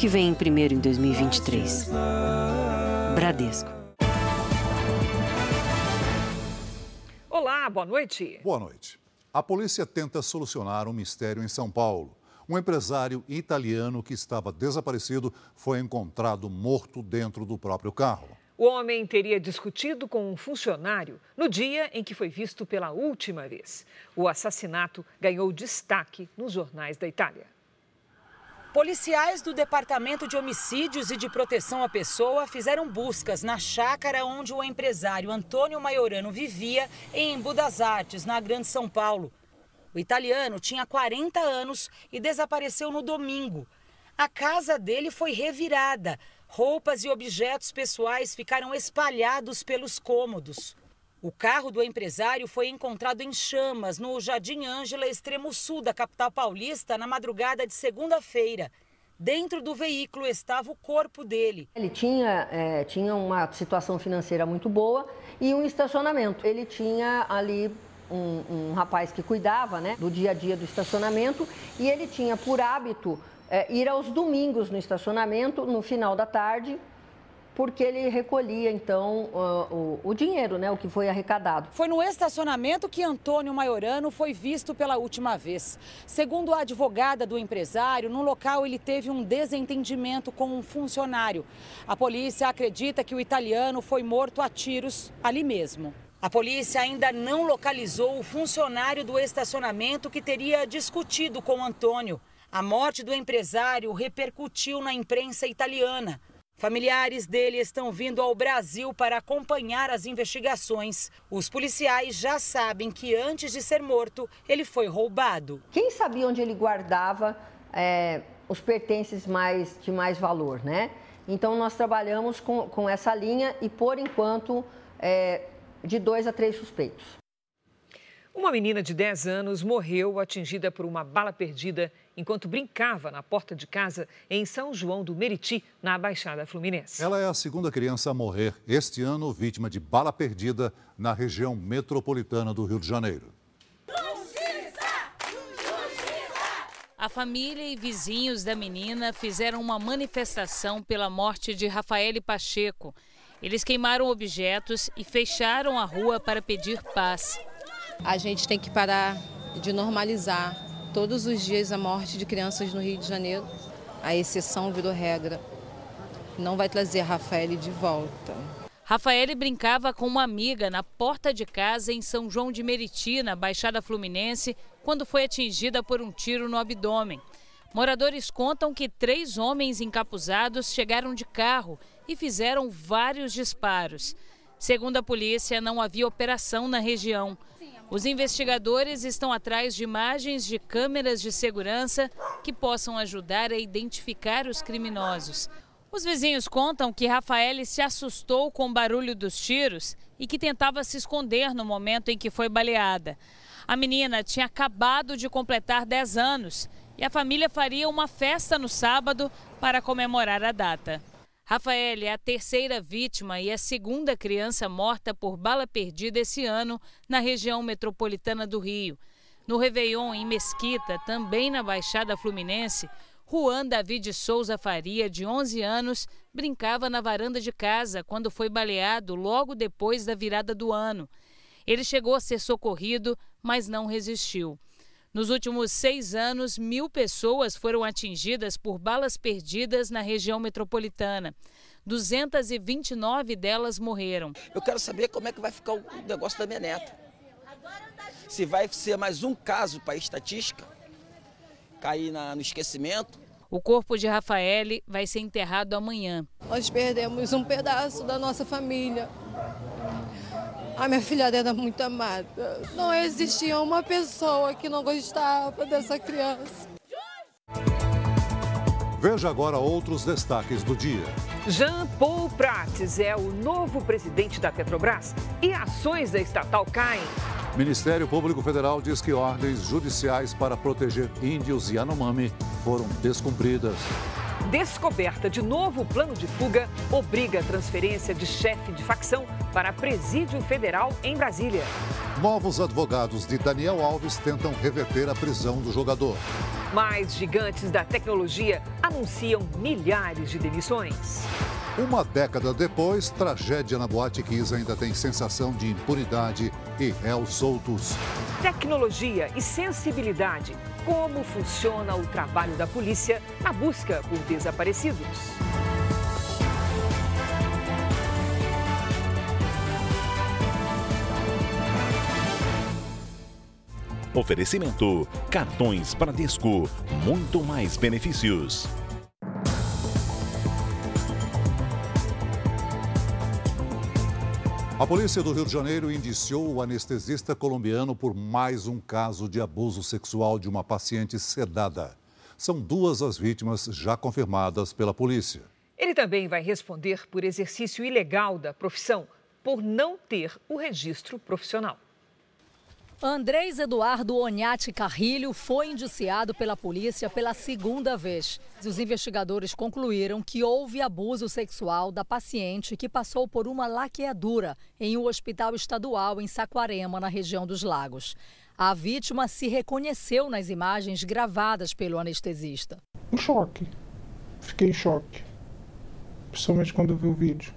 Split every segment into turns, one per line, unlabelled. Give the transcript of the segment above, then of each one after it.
que vem em primeiro em 2023. Bradesco.
Olá, boa noite.
Boa noite. A polícia tenta solucionar um mistério em São Paulo. Um empresário italiano que estava desaparecido foi encontrado morto dentro do próprio carro.
O homem teria discutido com um funcionário no dia em que foi visto pela última vez. O assassinato ganhou destaque nos jornais da Itália.
Policiais do Departamento de Homicídios e de Proteção à Pessoa fizeram buscas na chácara onde o empresário Antônio Maiorano vivia, em Budas Artes, na Grande São Paulo. O italiano tinha 40 anos e desapareceu no domingo. A casa dele foi revirada. Roupas e objetos pessoais ficaram espalhados pelos cômodos. O carro do empresário foi encontrado em chamas no Jardim Ângela, extremo sul da capital paulista, na madrugada de segunda-feira. Dentro do veículo estava o corpo dele.
Ele tinha, é, tinha uma situação financeira muito boa e um estacionamento. Ele tinha ali um, um, rapaz que cuidava né, do dia a dia do estacionamento e ele tinha por hábito é, ir aos domingos no estacionamento, no final da tarde, porque ele recolhia então o, o, dinheiro, né, o que foi arrecadado.
Foi no estacionamento que Antônio Maiorano foi visto pela última vez. Segundo a advogada do empresário, no local ele teve um desentendimento com um funcionário. A polícia acredita que o italiano foi morto a tiros ali mesmo. A polícia ainda não localizou o funcionário do estacionamento que teria discutido com Antônio. A morte do empresário repercutiu na imprensa italiana. Familiares dele estão vindo ao Brasil para acompanhar as investigações. Os policiais já sabem que antes de ser morto, ele foi roubado.
Quem sabia onde ele guardava é, os pertences mais, de mais valor, né? Então nós trabalhamos com, com essa linha e por enquanto é, de dois a três suspeitos.
Uma menina de 10 anos morreu atingida por uma bala perdida enquanto brincava na porta de casa em São João do Meriti, na Baixada Fluminense.
Ela é a segunda criança a morrer este ano vítima de bala perdida na região metropolitana do Rio de Janeiro.
A família e vizinhos da menina fizeram uma manifestação pela morte de Rafael Pacheco. Eles queimaram objetos e fecharam a rua para pedir paz.
A gente tem que parar de normalizar todos os dias a morte de crianças no Rio de Janeiro. A exceção virou regra. Não vai trazer a Rafaele de volta.
Rafaele brincava com uma amiga na porta de casa em São João de Meriti, na Baixada Fluminense, quando foi atingida por um tiro no abdômen. Moradores contam que três homens encapuzados chegaram de carro e fizeram vários disparos. Segundo a polícia, não havia operação na região. Os investigadores estão atrás de imagens de câmeras de segurança que possam ajudar a identificar os criminosos. Os vizinhos contam que Rafael se assustou com o barulho dos tiros e que tentava se esconder no momento em que foi baleada. A menina tinha acabado de completar 10 anos e a família faria uma festa no sábado para comemorar a data. Rafael é a terceira vítima e a segunda criança morta por bala perdida esse ano na região metropolitana do Rio. No Réveillon, em Mesquita, também na Baixada Fluminense, Juan David Souza Faria, de 11 anos, brincava na varanda de casa quando foi baleado logo depois da virada do ano. Ele chegou a ser socorrido, mas não resistiu. Nos últimos seis anos, mil pessoas foram atingidas por balas perdidas na região metropolitana. 229 delas morreram.
Eu quero saber como é que vai ficar o negócio da minha neta. Se vai ser mais um caso para a estatística, cair na, no esquecimento.
O corpo de Rafael vai ser enterrado amanhã.
Nós perdemos um pedaço da nossa família. A minha filha era muito amada. Não existia uma pessoa que não gostava dessa criança.
Veja agora outros destaques do dia.
Jean Paul Prates é o novo presidente da Petrobras e ações da estatal caem.
Ministério Público Federal diz que ordens judiciais para proteger índios e Yanomami foram descumpridas.
Descoberta de novo plano de fuga obriga a transferência de chefe de facção para presídio federal em Brasília.
Novos advogados de Daniel Alves tentam reverter a prisão do jogador.
Mais gigantes da tecnologia anunciam milhares de demissões.
Uma década depois, tragédia na Boate Kiss ainda tem sensação de impunidade e réus soltos.
Tecnologia e sensibilidade. Como funciona o trabalho da polícia na busca por desaparecidos?
Oferecimento: cartões Bradesco, muito mais benefícios.
A polícia do Rio de Janeiro indiciou o anestesista colombiano por mais um caso de abuso sexual de uma paciente sedada. São duas as vítimas já confirmadas pela polícia.
Ele também vai responder por exercício ilegal da profissão, por não ter o registro profissional.
Andrés Eduardo Onhati Carrilho foi indiciado pela polícia pela segunda vez. Os investigadores concluíram que houve abuso sexual da paciente que passou por uma laqueadura em um hospital estadual em Saquarema, na região dos Lagos. A vítima se reconheceu nas imagens gravadas pelo anestesista.
Em choque. Fiquei em choque. Principalmente quando vi o vídeo.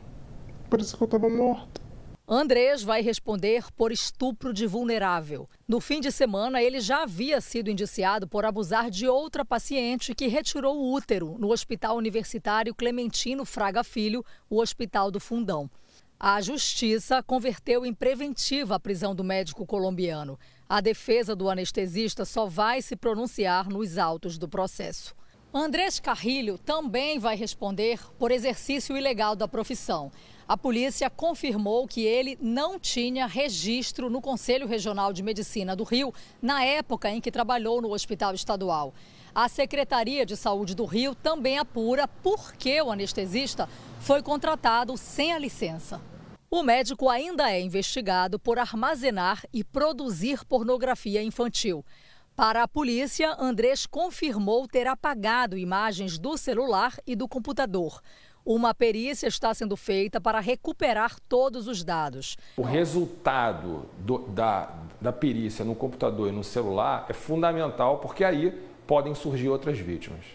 Parecia que eu estava morta.
Andrés vai responder por estupro de vulnerável. No fim de semana, ele já havia sido indiciado por abusar de outra paciente que retirou o útero no Hospital Universitário Clementino Fraga Filho, o Hospital do Fundão. A justiça converteu em preventiva a prisão do médico colombiano. A defesa do anestesista só vai se pronunciar nos autos do processo. Andrés Carrilho também vai responder por exercício ilegal da profissão. A polícia confirmou que ele não tinha registro no Conselho Regional de Medicina do Rio na época em que trabalhou no hospital estadual. A Secretaria de Saúde do Rio também apura por que o anestesista foi contratado sem a licença. O médico ainda é investigado por armazenar e produzir pornografia infantil. Para a polícia, Andrés confirmou ter apagado imagens do celular e do computador. Uma perícia está sendo feita para recuperar todos os dados.
O resultado do, da, da perícia no computador e no celular é fundamental porque aí podem surgir outras vítimas.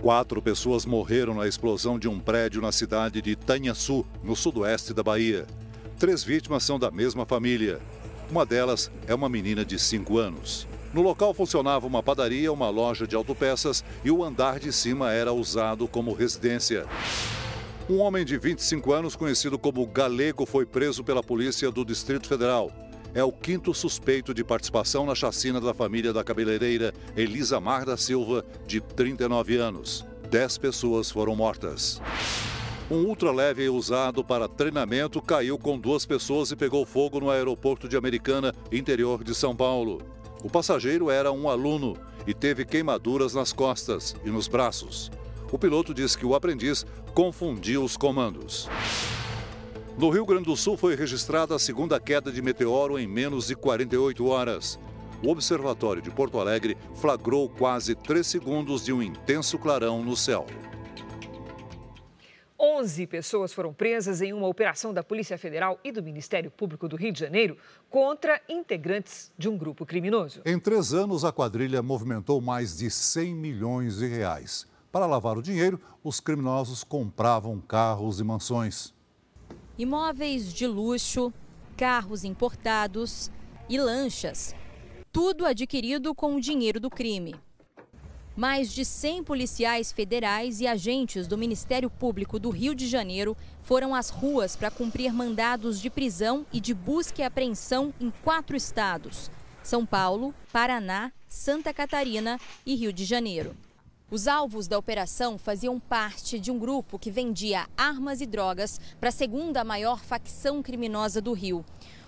Quatro pessoas morreram na explosão de um prédio na cidade de Tanhaçu, no sudoeste da Bahia. Três vítimas são da mesma família. Uma delas é uma menina de 5 anos. No local funcionava uma padaria, uma loja de autopeças e o andar de cima era usado como residência. Um homem de 25 anos, conhecido como Galego, foi preso pela polícia do Distrito Federal. É o quinto suspeito de participação na chacina da família da cabeleireira Elisa Mar da Silva, de 39 anos. Dez pessoas foram mortas. Um ultraleve usado para treinamento caiu com duas pessoas e pegou fogo no aeroporto de Americana, interior de São Paulo. O passageiro era um aluno e teve queimaduras nas costas e nos braços. O piloto disse que o aprendiz confundiu os comandos. No Rio Grande do Sul foi registrada a segunda queda de meteoro em menos de 48 horas. O Observatório de Porto Alegre flagrou quase 3 segundos de um intenso clarão no céu.
11 pessoas foram presas em uma operação da Polícia Federal e do Ministério Público do Rio de Janeiro contra integrantes de um grupo criminoso.
Em três anos, a quadrilha movimentou mais de 100 milhões de reais. Para lavar o dinheiro, os criminosos compravam carros e mansões.
Imóveis de luxo, carros importados e lanchas. Tudo adquirido com o dinheiro do crime. Mais de 100 policiais federais e agentes do Ministério Público do Rio de Janeiro foram às ruas para cumprir mandados de prisão e de busca e apreensão em quatro estados: São Paulo, Paraná, Santa Catarina e Rio de Janeiro. Os alvos da operação faziam parte de um grupo que vendia armas e drogas para a segunda maior facção criminosa do Rio.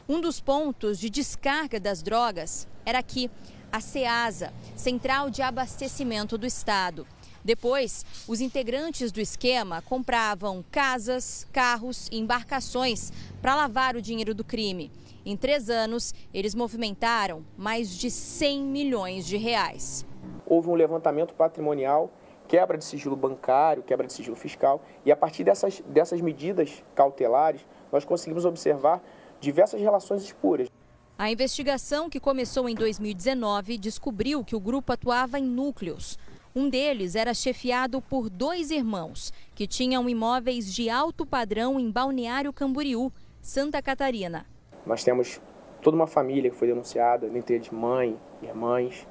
Um dos pontos de descarga das drogas era aqui, a CEASA, Central de Abastecimento do Estado. Depois, os integrantes do esquema compravam casas, carros e embarcações para lavar o dinheiro do crime. Em três anos, eles movimentaram mais de 100 milhões de reais.
houve um levantamento patrimonial, quebra de sigilo bancário, quebra de sigilo fiscal, e a partir dessas, dessas medidas cautelares, nós conseguimos observar diversas relações espuras.
A investigação, que começou em 2019, descobriu que o grupo atuava em núcleos. Um deles era chefiado por dois irmãos, que tinham imóveis de alto padrão em Balneário Camboriú, Santa Catarina.
Nós temos toda uma família que foi denunciada, dentre eles mãe, irmãs,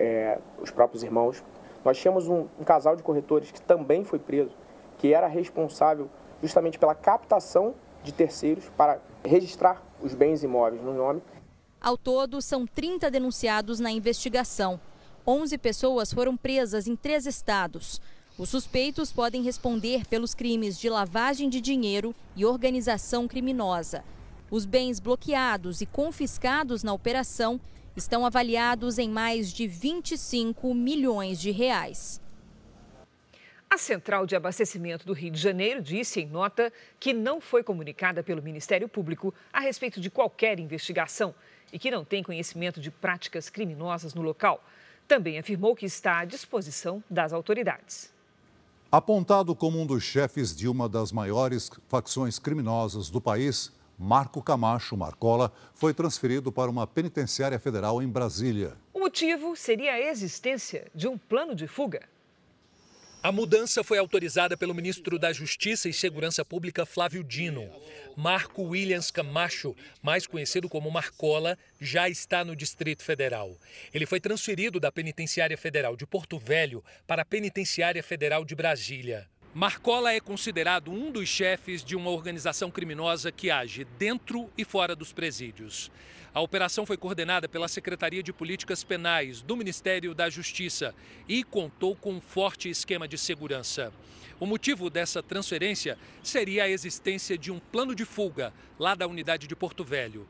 é, os próprios irmãos. Nós tínhamos um, um casal de corretores que também foi preso, que era responsável justamente pela captação de terceiros para registrar os bens imóveis no nome.
Ao todo, são 30 denunciados na investigação. 11 pessoas foram presas em três estados. Os suspeitos podem responder pelos crimes de lavagem de dinheiro e organização criminosa. Os bens bloqueados e confiscados na operação estão avaliados em mais de 25 milhões de reais.
A Central de Abastecimento do Rio de Janeiro disse em nota que não foi comunicada pelo Ministério Público a respeito de qualquer investigação e que não tem conhecimento de práticas criminosas no local. Também afirmou que está à disposição das autoridades.
Apontado como um dos chefes de uma das maiores facções criminosas do país, Marco Camacho Marcola foi transferido para uma penitenciária federal em Brasília.
O motivo seria a existência de um plano de fuga.
A mudança foi autorizada pelo ministro da Justiça e Segurança Pública, Flávio Dino. Marco Williams Camacho, mais conhecido como Marcola, já está no Distrito Federal. Ele foi transferido da Penitenciária Federal de Porto Velho para a Penitenciária Federal de Brasília. Marcola é considerado um dos chefes de uma organização criminosa que age dentro e fora dos presídios. A operação foi coordenada pela Secretaria de Políticas Penais do Ministério da Justiça e contou com um forte esquema de segurança. O motivo dessa transferência seria a existência de um plano de fuga lá da unidade de Porto Velho.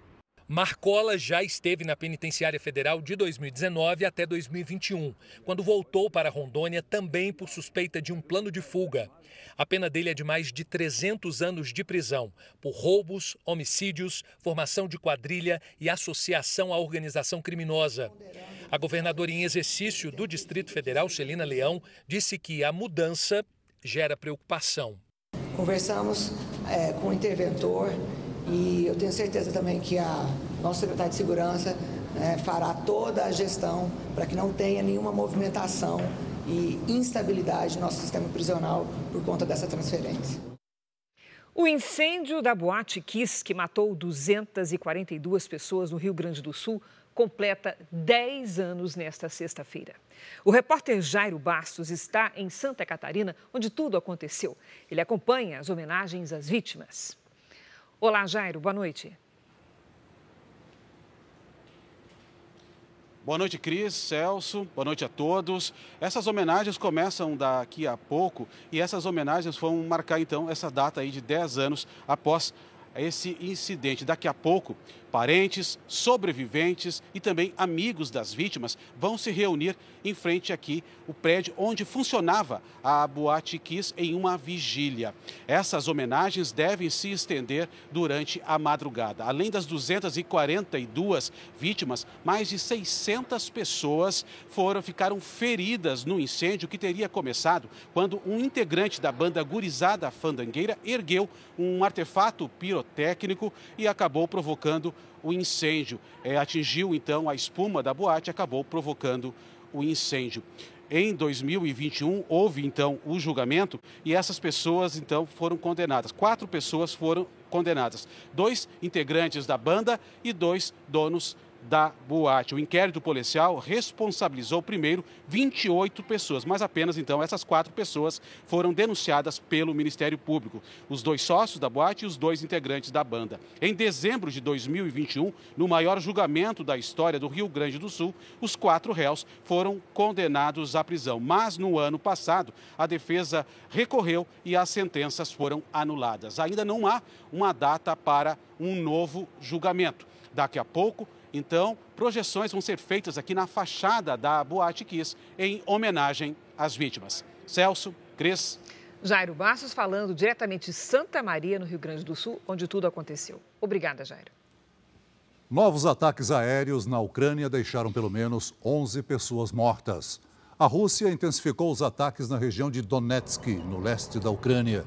Marcola já esteve na Penitenciária Federal de 2019 até 2021, quando voltou para Rondônia também por suspeita de um plano de fuga. A pena dele é de mais de 300 anos de prisão por roubos, homicídios, formação de quadrilha e associação à organização criminosa. A governadora em exercício do Distrito Federal, Celina Leão, disse que a mudança gera preocupação.
Conversamos é, com o interventor e eu tenho certeza também que a nossa secretária de Segurança né, fará toda a gestão para que não tenha nenhuma movimentação e instabilidade no nosso sistema prisional por conta dessa transferência.
O incêndio da Boate Kiss, que matou 242 pessoas no Rio Grande do Sul, completa 10 anos nesta sexta-feira. O repórter Jairo Bastos está em Santa Catarina, onde tudo aconteceu. Ele acompanha as homenagens às vítimas. Olá, Jairo, boa noite.
Boa noite, Cris, Celso, boa noite a todos. Essas homenagens começam daqui a pouco e essas homenagens vão marcar então essa data aí de 10 anos após esse incidente. Daqui a pouco, parentes, sobreviventes e também amigos das vítimas vão se reunir em frente aqui o prédio onde funcionava a Boate Kiss em uma vigília. Essas homenagens devem se estender durante a madrugada. Além das 242 vítimas, mais de 600 pessoas foram ficaram feridas no incêndio que teria começado quando um integrante da banda Gurizada Fandangueira ergueu um artefato pirotécnico e acabou provocando o incêndio. É, atingiu então a espuma da boate e acabou provocando o incêndio. Em 2021 houve então o julgamento e essas pessoas então foram condenadas. Quatro pessoas foram condenadas: dois integrantes da banda e dois donos da boate. O inquérito policial responsabilizou primeiro 28 pessoas, mas apenas então essas quatro pessoas foram denunciadas pelo Ministério Público, os dois sócios da boate e os dois integrantes da banda. Em dezembro de 2021, no maior julgamento da história do Rio Grande do Sul, os quatro réus foram condenados à prisão, mas no ano passado a defesa recorreu e as sentenças foram anuladas. Ainda não há uma data para um novo julgamento. Daqui a pouco então, projeções vão ser feitas aqui na fachada da Boate Kiss em homenagem às vítimas. Celso, Cris.
Jairo Bastos falando diretamente de Santa Maria, no Rio Grande do Sul, onde tudo aconteceu. Obrigada, Jairo.
Novos ataques aéreos na Ucrânia deixaram pelo menos 11 pessoas mortas. A Rússia intensificou os ataques na região de Donetsk, no leste da Ucrânia.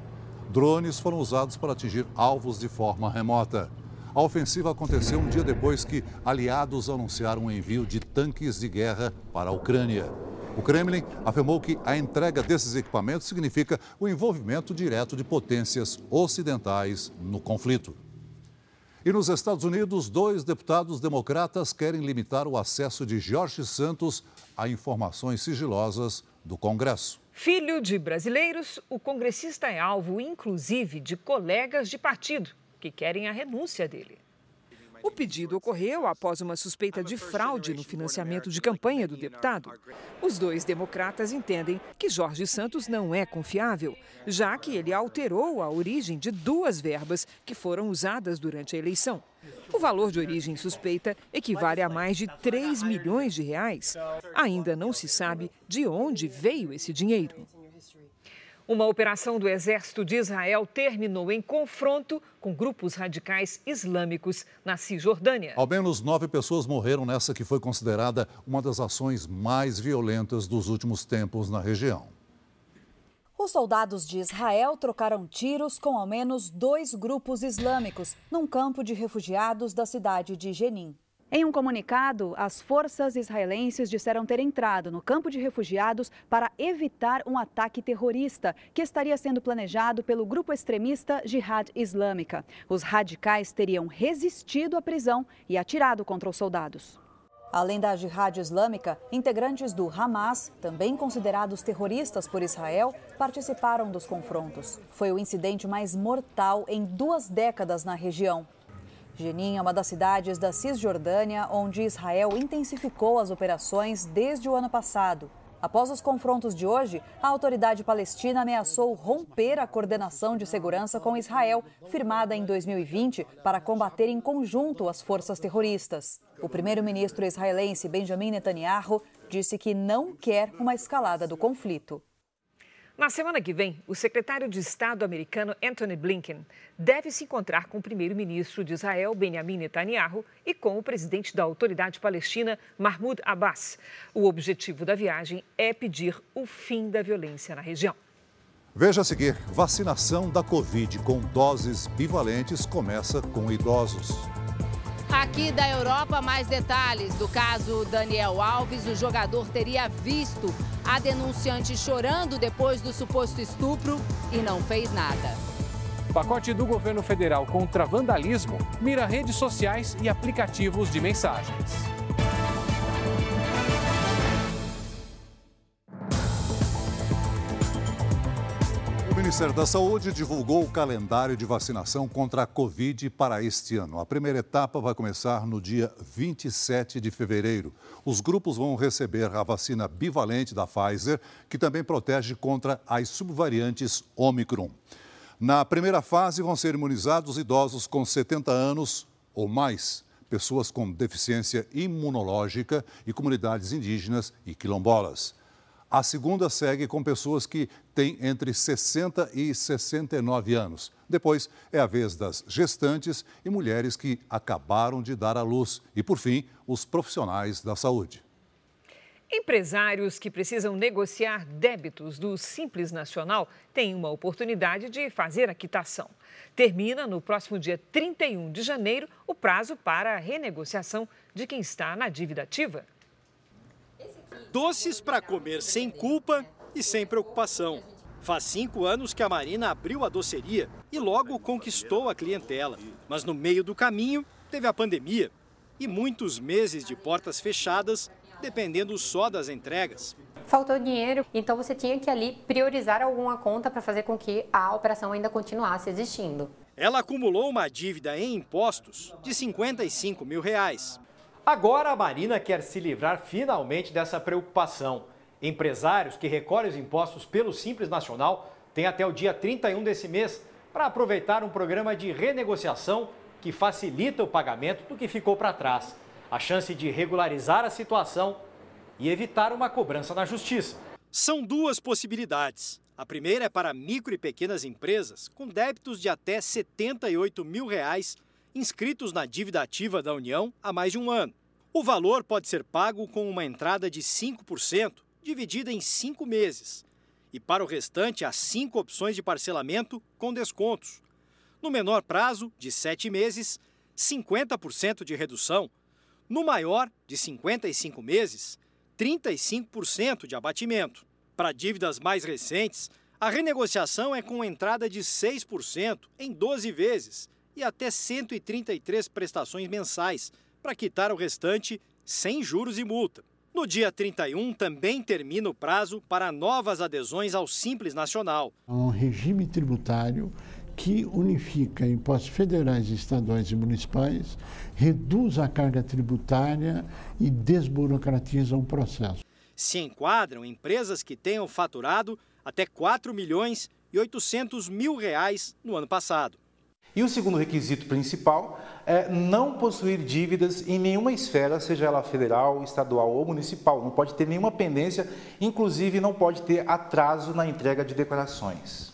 Drones foram usados para atingir alvos de forma remota. A ofensiva aconteceu um dia depois que aliados anunciaram o envio de tanques de guerra para a Ucrânia. O Kremlin afirmou que a entrega desses equipamentos significa o envolvimento direto de potências ocidentais no conflito. E nos Estados Unidos, dois deputados democratas querem limitar o acesso de Jorge Santos a informações sigilosas do Congresso.
Filho de brasileiros, o congressista é alvo, inclusive, de colegas de partido que querem a renúncia dele. O pedido ocorreu após uma suspeita de fraude no financiamento de campanha do deputado. Os dois democratas entendem que Jorge Santos não é confiável, já que ele alterou a origem de duas verbas que foram usadas durante a eleição. O valor de origem suspeita equivale a mais de 3 milhões de reais. Ainda não se sabe de onde veio esse dinheiro. Uma operação do Exército de Israel terminou em confronto com grupos radicais islâmicos na Cisjordânia.
Ao menos nove pessoas morreram nessa que foi considerada uma das ações mais violentas dos últimos tempos na região.
Os soldados de Israel trocaram tiros com ao menos dois grupos islâmicos num campo de refugiados da cidade de Jenin. Em um comunicado, as forças israelenses disseram ter entrado no campo de refugiados para evitar um ataque terrorista que estaria sendo planejado pelo grupo extremista Jihad Islâmica. Os radicais teriam resistido à prisão e atirado contra os soldados. Além da Jihad Islâmica, integrantes do Hamas, também considerados terroristas por Israel, participaram dos confrontos. Foi o incidente mais mortal em duas décadas na região. Jenin é uma das cidades da Cisjordânia onde Israel intensificou as operações desde o ano passado. Após os confrontos de hoje, a autoridade palestina ameaçou romper a coordenação de segurança com Israel, firmada em 2020 para combater em conjunto as forças terroristas. O primeiro-ministro israelense Benjamin Netanyahu disse que não quer uma escalada do conflito.
Na semana que vem, o secretário de Estado americano Anthony Blinken deve se encontrar com o primeiro-ministro de Israel, Benjamin Netanyahu, e com o presidente da Autoridade Palestina, Mahmoud Abbas. O objetivo da viagem é pedir o fim da violência na região.
Veja a seguir: vacinação da Covid com doses bivalentes começa com idosos.
Aqui da Europa, mais detalhes do caso Daniel Alves. O jogador teria visto a denunciante chorando depois do suposto estupro e não fez nada.
Pacote do governo federal contra vandalismo mira redes sociais e aplicativos de mensagens.
Ministério da Saúde divulgou o calendário de vacinação contra a Covid para este ano. A primeira etapa vai começar no dia 27 de fevereiro. Os grupos vão receber a vacina bivalente da Pfizer, que também protege contra as subvariantes Omicron. Na primeira fase vão ser imunizados idosos com 70 anos ou mais, pessoas com deficiência imunológica e comunidades indígenas e quilombolas. A segunda segue com pessoas que têm entre 60 e 69 anos. Depois é a vez das gestantes e mulheres que acabaram de dar à luz. E, por fim, os profissionais da saúde.
Empresários que precisam negociar débitos do Simples Nacional têm uma oportunidade de fazer a quitação. Termina no próximo dia 31 de janeiro o prazo para a renegociação de quem está na dívida ativa.
Doces para comer sem culpa e sem preocupação. Faz cinco anos que a Marina abriu a doceria e logo conquistou a clientela. Mas no meio do caminho teve a pandemia e muitos meses de portas fechadas, dependendo só das entregas.
Faltou dinheiro, então você tinha que ali priorizar alguma conta para fazer com que a operação ainda continuasse existindo.
Ela acumulou uma dívida em impostos de 55 mil reais.
Agora a Marina quer se livrar finalmente dessa preocupação. Empresários que recolhem os impostos pelo Simples Nacional têm até o dia 31 desse mês para aproveitar um programa de renegociação que facilita o pagamento do que ficou para trás. A chance de regularizar a situação e evitar uma cobrança na justiça.
São duas possibilidades. A primeira é para micro e pequenas empresas com débitos de até 78 mil reais inscritos na dívida ativa da União há mais de um ano. O valor pode ser pago com uma entrada de 5%, dividida em cinco meses. E para o restante, há cinco opções de parcelamento com descontos. No menor prazo, de sete meses, 50% de redução. No maior, de 55 meses, 35% de abatimento. Para dívidas mais recentes, a renegociação é com entrada de 6% em 12 vezes e até 133 prestações mensais, para quitar o restante sem juros e multa. No dia 31 também termina o prazo para novas adesões ao Simples Nacional.
É um regime tributário que unifica impostos federais, estaduais e municipais, reduz a carga tributária e desburocratiza o processo.
Se enquadram empresas que tenham faturado até 4 milhões e 800 mil reais no ano passado.
E o segundo requisito principal é não possuir dívidas em nenhuma esfera, seja ela federal, estadual ou municipal. Não pode ter nenhuma pendência, inclusive não pode ter atraso na entrega de declarações.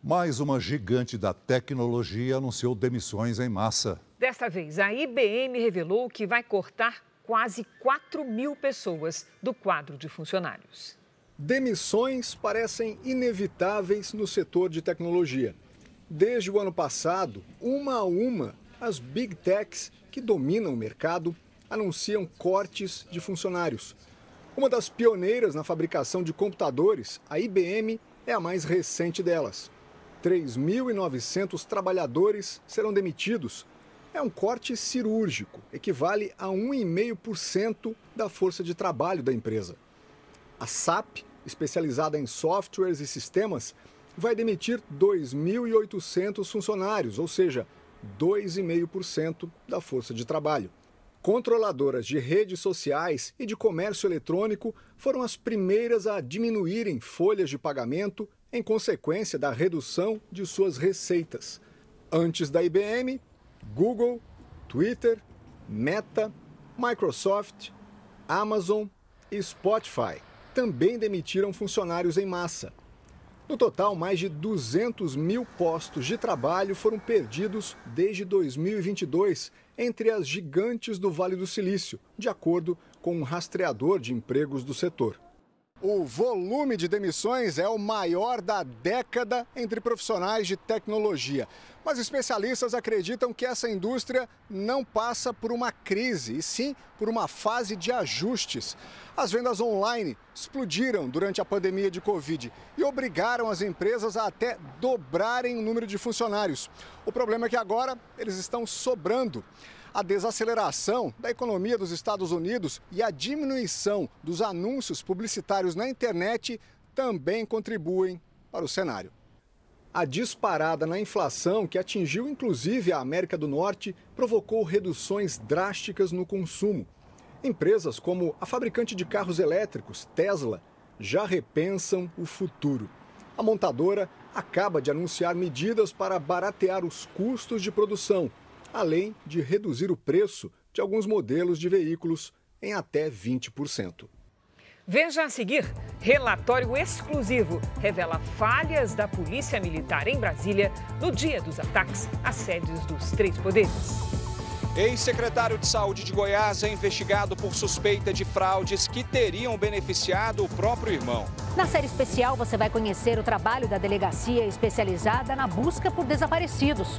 Mais uma gigante da tecnologia anunciou demissões em massa.
Desta vez, a IBM revelou que vai cortar quase 4 mil pessoas do quadro de funcionários.
Demissões parecem inevitáveis no setor de tecnologia. Desde o ano passado, uma a uma, as big techs que dominam o mercado anunciam cortes de funcionários. Uma das pioneiras na fabricação de computadores, a IBM, é a mais recente delas. 3.900 trabalhadores serão demitidos. É um corte cirúrgico, equivale a 1,5% da força de trabalho da empresa. A SAP, especializada em softwares e sistemas, vai demitir 2.800 funcionários, ou seja, 2,5% da força de trabalho. Controladoras de redes sociais e de comércio eletrônico foram as primeiras a diminuírem folhas de pagamento em consequência da redução de suas receitas. Antes da IBM, Google, Twitter, Meta, Microsoft, Amazon e Spotify também demitiram funcionários em massa. No total, mais de 200 mil postos de trabalho foram perdidos desde 2022 entre as gigantes do Vale do Silício, de acordo com um rastreador de empregos do setor. O volume de demissões é o maior da década entre profissionais de tecnologia. Mas especialistas acreditam que essa indústria não passa por uma crise, e sim por uma fase de ajustes. As vendas online explodiram durante a pandemia de Covid e obrigaram as empresas a até dobrarem o número de funcionários. O problema é que agora eles estão sobrando. A desaceleração da economia dos Estados Unidos e a diminuição dos anúncios publicitários na internet também contribuem para o cenário. A disparada na inflação, que atingiu inclusive a América do Norte, provocou reduções drásticas no consumo. Empresas como a fabricante de carros elétricos, Tesla, já repensam o futuro. A montadora acaba de anunciar medidas para baratear os custos de produção além de reduzir o preço de alguns modelos de veículos em até 20%.
Veja a seguir: relatório exclusivo revela falhas da Polícia Militar em Brasília no dia dos ataques às sedes dos três poderes.
Ex-secretário de Saúde de Goiás é investigado por suspeita de fraudes que teriam beneficiado o próprio irmão.
Na série especial, você vai conhecer o trabalho da delegacia especializada na busca por desaparecidos.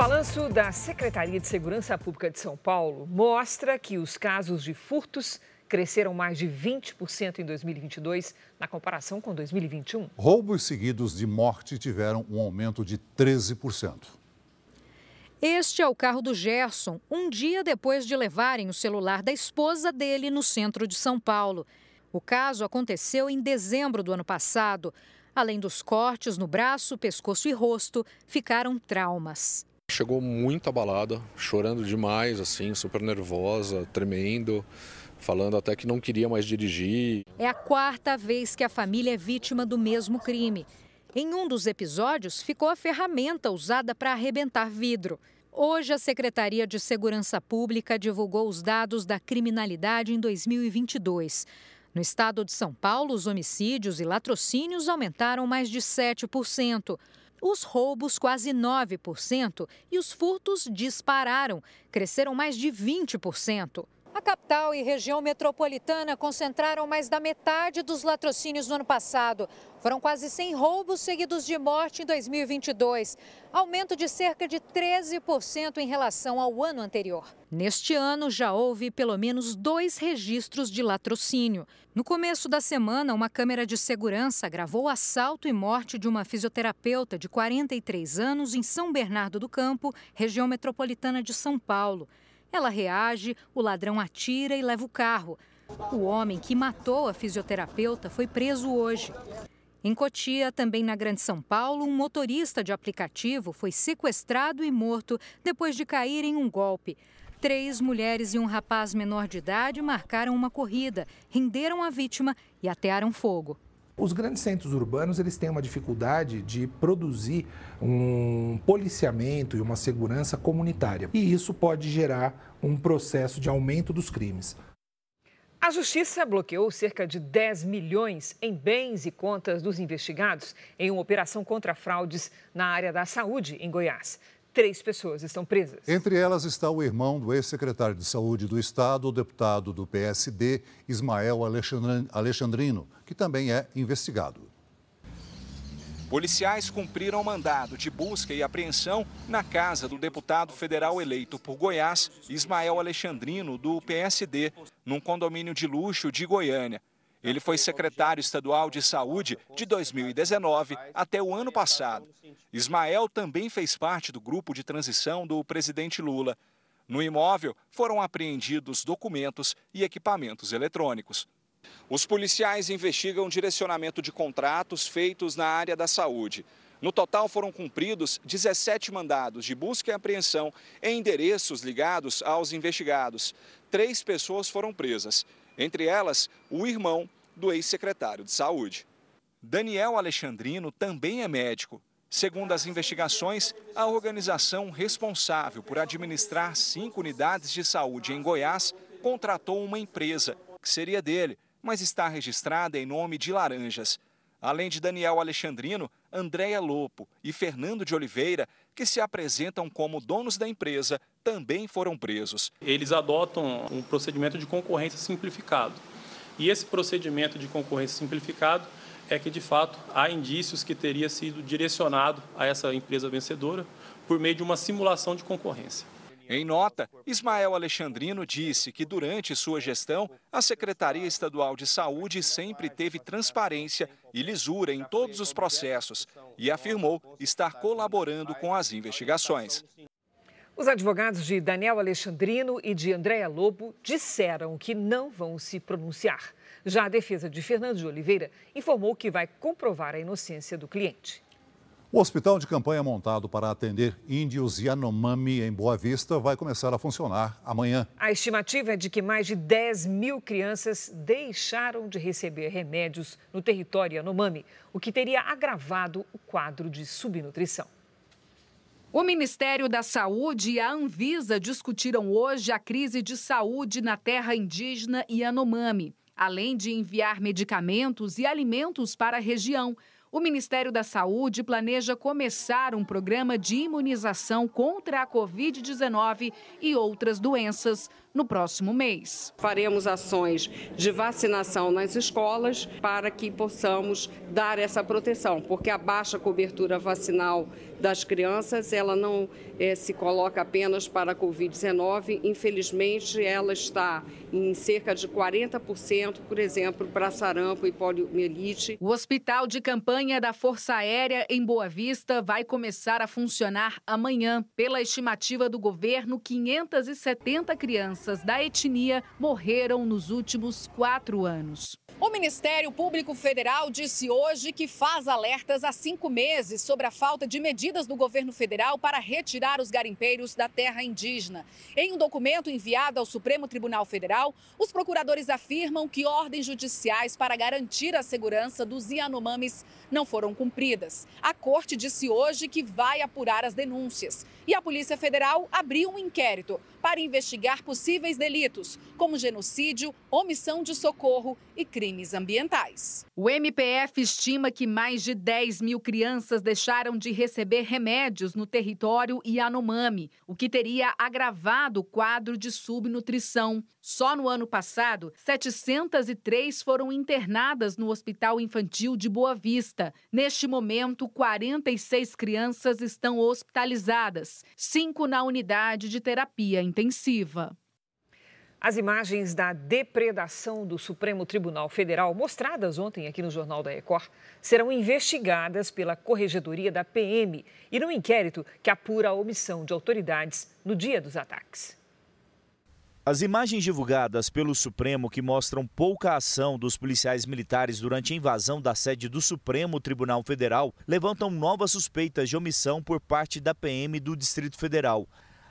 Balanço da Secretaria de Segurança Pública de São Paulo mostra que os casos de furtos cresceram mais de 20% em 2022 na comparação com 2021.
Roubos seguidos de morte tiveram um aumento de 13%.
Este é o carro do Gerson, um dia depois de levarem o celular da esposa dele no centro de São Paulo. O caso aconteceu em dezembro do ano passado. Além dos cortes no braço, pescoço e rosto, ficaram traumas.
Chegou muito abalada, chorando demais, assim, super nervosa, tremendo, falando até que não queria mais dirigir.
É a quarta vez que a família é vítima do mesmo crime. Em um dos episódios, ficou a ferramenta usada para arrebentar vidro. Hoje, a Secretaria de Segurança Pública divulgou os dados da criminalidade em 2022. No estado de São Paulo, os homicídios e latrocínios aumentaram mais de 7%. Os roubos, quase 9%, e os furtos dispararam, cresceram mais de 20%. A capital e região metropolitana concentraram mais da metade dos latrocínios no ano passado. Foram quase 100 roubos seguidos de morte em 2022, aumento de cerca de 13% em relação ao ano anterior. Neste ano, já houve pelo menos dois registros de latrocínio. No começo da semana, uma câmera de segurança gravou o assalto e morte de uma fisioterapeuta de 43 anos em São Bernardo do Campo, região metropolitana de São Paulo. Ela reage, o ladrão atira e leva o carro. O homem que matou a fisioterapeuta foi preso hoje. Em Cotia, também na Grande São Paulo, um motorista de aplicativo foi sequestrado e morto depois de cair em um golpe. Três mulheres e um rapaz menor de idade marcaram uma corrida, renderam a vítima e atearam fogo.
Os grandes centros urbanos eles têm uma dificuldade de produzir um policiamento e uma segurança comunitária. E isso pode gerar um processo de aumento dos crimes.
A Justiça bloqueou cerca de 10 milhões em bens e contas dos investigados em uma operação contra fraudes na área da saúde em Goiás. Três pessoas estão presas.
Entre elas está o irmão do ex-secretário de Saúde do Estado, o deputado do PSD, Ismael Alexandrino, que também é investigado.
Policiais cumpriram mandado de busca e apreensão na casa do deputado federal eleito por Goiás, Ismael Alexandrino, do PSD, num condomínio de luxo de Goiânia. Ele foi secretário estadual de saúde de 2019 até o ano passado. Ismael também fez parte do grupo de transição do presidente Lula. No imóvel foram apreendidos documentos e equipamentos eletrônicos. Os policiais investigam direcionamento de contratos feitos na área da saúde. No total, foram cumpridos 17 mandados de busca e apreensão em endereços ligados aos investigados. Três pessoas foram presas entre elas o irmão do ex-secretário de Saúde. Daniel Alexandrino também é médico. Segundo as investigações, a organização responsável por administrar cinco unidades de saúde em Goiás contratou uma empresa, que seria dele, mas está registrada em nome de Laranjas. Além de Daniel Alexandrino, Andréia Lopo e Fernando de Oliveira, que se apresentam como donos da empresa, também foram presos.
Eles adotam um procedimento de concorrência simplificado. E esse procedimento de concorrência simplificado é que, de fato, há indícios que teria sido direcionado a essa empresa vencedora por meio de uma simulação de concorrência.
Em nota, Ismael Alexandrino disse que durante sua gestão, a Secretaria Estadual de Saúde sempre teve transparência e lisura em todos os processos e afirmou estar colaborando com as investigações.
Os advogados de Daniel Alexandrino e de Andréa Lobo disseram que não vão se pronunciar. Já a defesa de Fernando de Oliveira informou que vai comprovar a inocência do cliente.
O hospital de campanha montado para atender índios Yanomami em Boa Vista vai começar a funcionar amanhã.
A estimativa é de que mais de 10 mil crianças deixaram de receber remédios no território Yanomami, o que teria agravado o quadro de subnutrição.
O Ministério da Saúde e a Anvisa discutiram hoje a crise de saúde na terra indígena Yanomami, além de enviar medicamentos e alimentos para a região o Ministério da Saúde planeja começar um programa de imunização contra a Covid-19 e outras doenças no próximo mês.
Faremos ações de vacinação nas escolas para que possamos dar essa proteção, porque a baixa cobertura vacinal das crianças, ela não é, se coloca apenas para a Covid-19, infelizmente ela está em cerca de 40%, por exemplo, para sarampo e poliomielite.
O Hospital de Campanha da Força Aérea em Boa Vista vai começar a funcionar amanhã. Pela estimativa do governo, 570 crianças da etnia morreram nos últimos quatro anos. O Ministério Público Federal disse hoje que faz alertas há cinco meses sobre a falta de medidas do governo federal para retirar os garimpeiros da terra indígena. Em um documento enviado ao Supremo Tribunal Federal, os procuradores afirmam que ordens judiciais para garantir a segurança dos Yanomamis não foram cumpridas. A corte disse hoje que vai apurar as denúncias. E a Polícia Federal abriu um inquérito para investigar possíveis delitos, como genocídio, omissão de socorro e crimes ambientais. O MPF estima que mais de 10 mil crianças deixaram de receber remédios no território Yanomami, o que teria agravado o quadro de subnutrição. Só no ano passado, 703 foram internadas no Hospital Infantil de Boa Vista. Neste momento, 46 crianças estão hospitalizadas, cinco na unidade de terapia intensiva.
As imagens da depredação do Supremo Tribunal Federal, mostradas ontem aqui no Jornal da Record, serão investigadas pela Corregedoria da PM e no inquérito que apura a omissão de autoridades no dia dos ataques.
As imagens divulgadas pelo Supremo que mostram pouca ação dos policiais militares durante a invasão da sede do Supremo Tribunal Federal levantam novas suspeitas de omissão por parte da PM do Distrito Federal.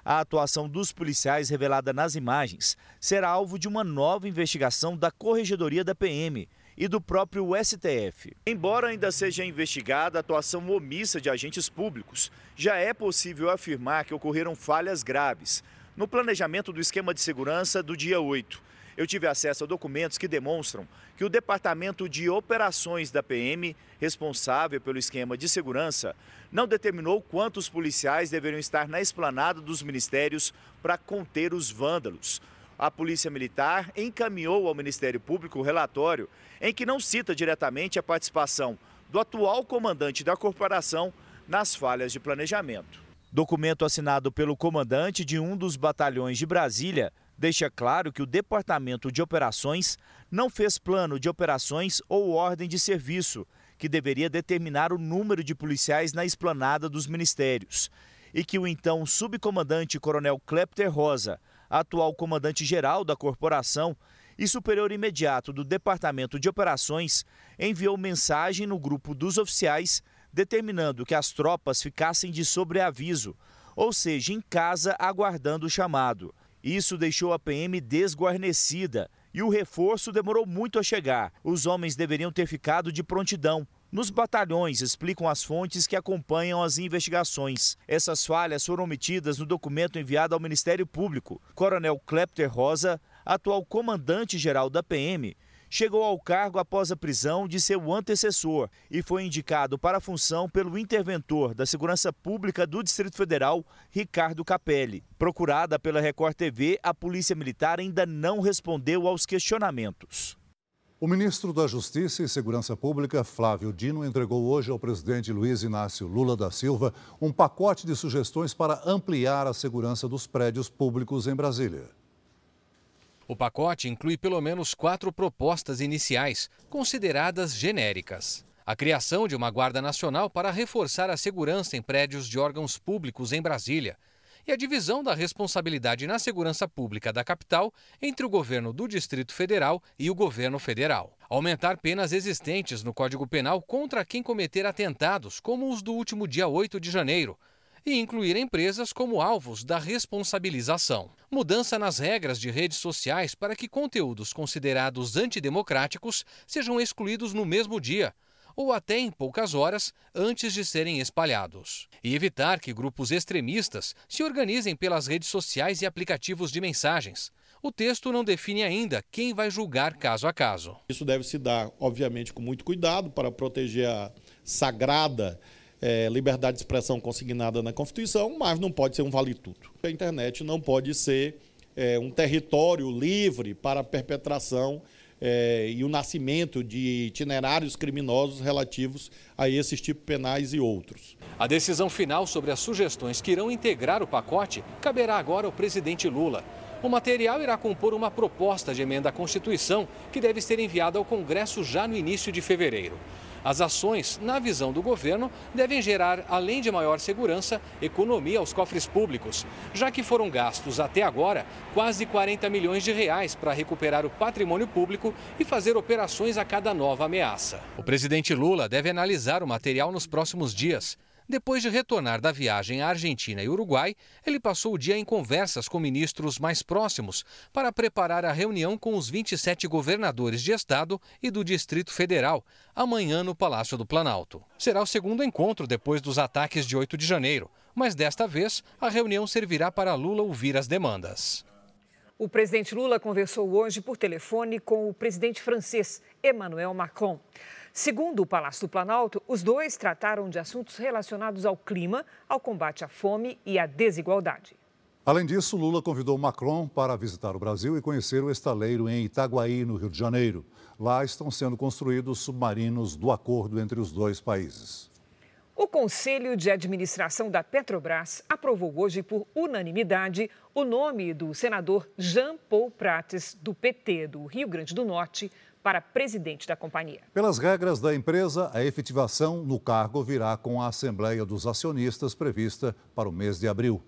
A atuação dos policiais revelada nas imagens será alvo de uma nova investigação da Corregedoria da PM e do próprio STF. Embora ainda seja investigada a atuação omissa de agentes públicos, já é possível afirmar que ocorreram falhas graves no planejamento do esquema de segurança do dia 8. Eu tive acesso a documentos que demonstram que o Departamento de Operações da PM, responsável pelo esquema de segurança, não determinou quantos policiais deveriam estar na esplanada dos ministérios para conter os vândalos. A Polícia Militar encaminhou ao Ministério Público o relatório em que não cita diretamente a participação do atual comandante da corporação nas falhas de planejamento. Documento assinado pelo comandante de um dos batalhões de Brasília deixa claro que o Departamento de Operações não fez plano de operações ou ordem de serviço, que deveria determinar o número de policiais na esplanada dos ministérios, e que o então subcomandante Coronel Klepter Rosa, atual comandante-geral da corporação e superior imediato do Departamento de Operações, enviou mensagem no grupo dos oficiais determinando que as tropas ficassem de sobreaviso, ou seja, em casa aguardando o chamado. Isso deixou a PM desguarnecida e o reforço demorou muito a chegar. Os homens deveriam ter ficado de prontidão. Nos batalhões, explicam as fontes que acompanham as investigações. Essas falhas foram omitidas no documento enviado ao Ministério Público. Coronel Klepter Rosa, atual comandante-geral da PM, chegou ao cargo após a prisão de seu antecessor e foi indicado para a função pelo interventor da Segurança Pública do Distrito Federal, Ricardo Capelli. Procurada pela Record TV, a Polícia Militar ainda não respondeu aos questionamentos.
O ministro da Justiça e Segurança Pública, Flávio Dino, entregou hoje ao presidente Luiz Inácio Lula da Silva um pacote de sugestões para ampliar a segurança dos prédios públicos em Brasília.
O pacote inclui pelo menos quatro propostas iniciais, consideradas genéricas. A criação de uma Guarda Nacional para reforçar a segurança em prédios de órgãos públicos em Brasília. E a divisão da responsabilidade na segurança pública da capital entre o governo do Distrito Federal e o governo federal. Aumentar penas existentes no Código Penal contra quem cometer atentados, como os do último dia 8 de janeiro, e incluir empresas como alvos da responsabilização. Mudança nas regras de redes sociais para que conteúdos considerados antidemocráticos sejam excluídos no mesmo dia ou até em poucas horas antes de serem espalhados. E evitar que grupos extremistas se organizem pelas redes sociais e aplicativos de mensagens. O texto não define ainda quem vai julgar caso a caso.
Isso deve se dar, obviamente, com muito cuidado para proteger a sagrada é, liberdade de expressão consignada na Constituição, mas não pode ser um vale-tudo. A internet não pode ser é, um território livre para a perpetração é, e o nascimento de itinerários criminosos relativos a esses tipos penais e outros.
A decisão final sobre as sugestões que irão integrar o pacote caberá agora ao presidente Lula. O material irá compor uma proposta de emenda à Constituição que deve ser enviada ao Congresso já no início de fevereiro. As ações, na visão do governo, devem gerar, além de maior segurança, economia aos cofres públicos, já que foram gastos até agora quase 40 milhões de reais para recuperar o patrimônio público e fazer operações a cada nova ameaça. O presidente Lula deve analisar o material nos próximos dias. Depois de retornar da viagem à Argentina e Uruguai, ele passou o dia em conversas com ministros mais próximos para preparar a reunião com os 27 governadores de estado e do Distrito Federal, amanhã no Palácio do Planalto. Será o segundo encontro depois dos ataques de 8 de janeiro, mas desta vez a reunião servirá para Lula ouvir as demandas.
O presidente Lula conversou hoje por telefone com o presidente francês Emmanuel Macron. Segundo o Palácio do Planalto, os dois trataram de assuntos relacionados ao clima, ao combate à fome e à desigualdade.
Além disso, Lula convidou Macron para visitar o Brasil e conhecer o estaleiro em Itaguaí, no Rio de Janeiro. Lá estão sendo construídos submarinos do acordo entre os dois países.
O Conselho de Administração da Petrobras aprovou hoje, por unanimidade, o nome do senador Jean Paul Prates, do PT do Rio Grande do Norte, para presidente da companhia.
Pelas regras da empresa, a efetivação no cargo virá com a Assembleia dos Acionistas prevista para o mês de abril.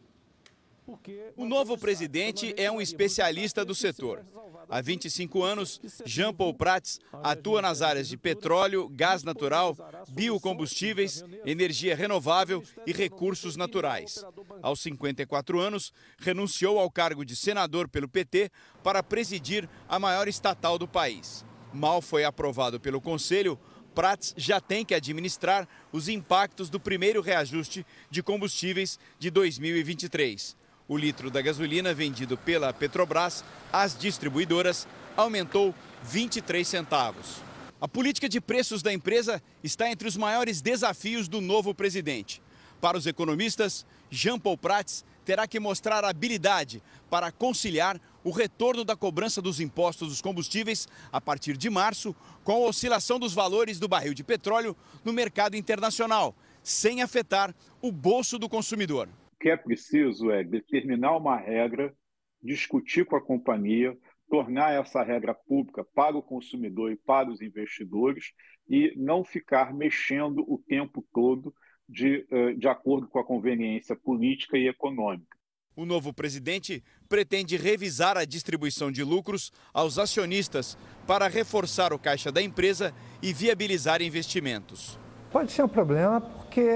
O novo presidente é um especialista do setor. Há 25 anos, Jean Paul Prats atua nas áreas de petróleo, gás natural, biocombustíveis, energia renovável e recursos naturais. Aos 54 anos, renunciou ao cargo de senador pelo PT para presidir a maior estatal do país mal foi aprovado pelo Conselho, Prats já tem que administrar os impactos do primeiro reajuste de combustíveis de 2023. O litro da gasolina vendido pela Petrobras às distribuidoras aumentou 23 centavos. A política de preços da empresa está entre os maiores desafios do novo presidente. Para os economistas, Jean Paul Prats terá que mostrar habilidade para conciliar o retorno da cobrança dos impostos dos combustíveis a partir de março, com a oscilação dos valores do barril de petróleo no mercado internacional, sem afetar o bolso do consumidor.
O que é preciso é determinar uma regra, discutir com a companhia, tornar essa regra pública para o consumidor e para os investidores e não ficar mexendo o tempo todo de, eh, de acordo com a conveniência política e econômica.
O novo presidente pretende revisar a distribuição de lucros aos acionistas para reforçar o caixa da empresa e viabilizar investimentos.
Pode ser um problema porque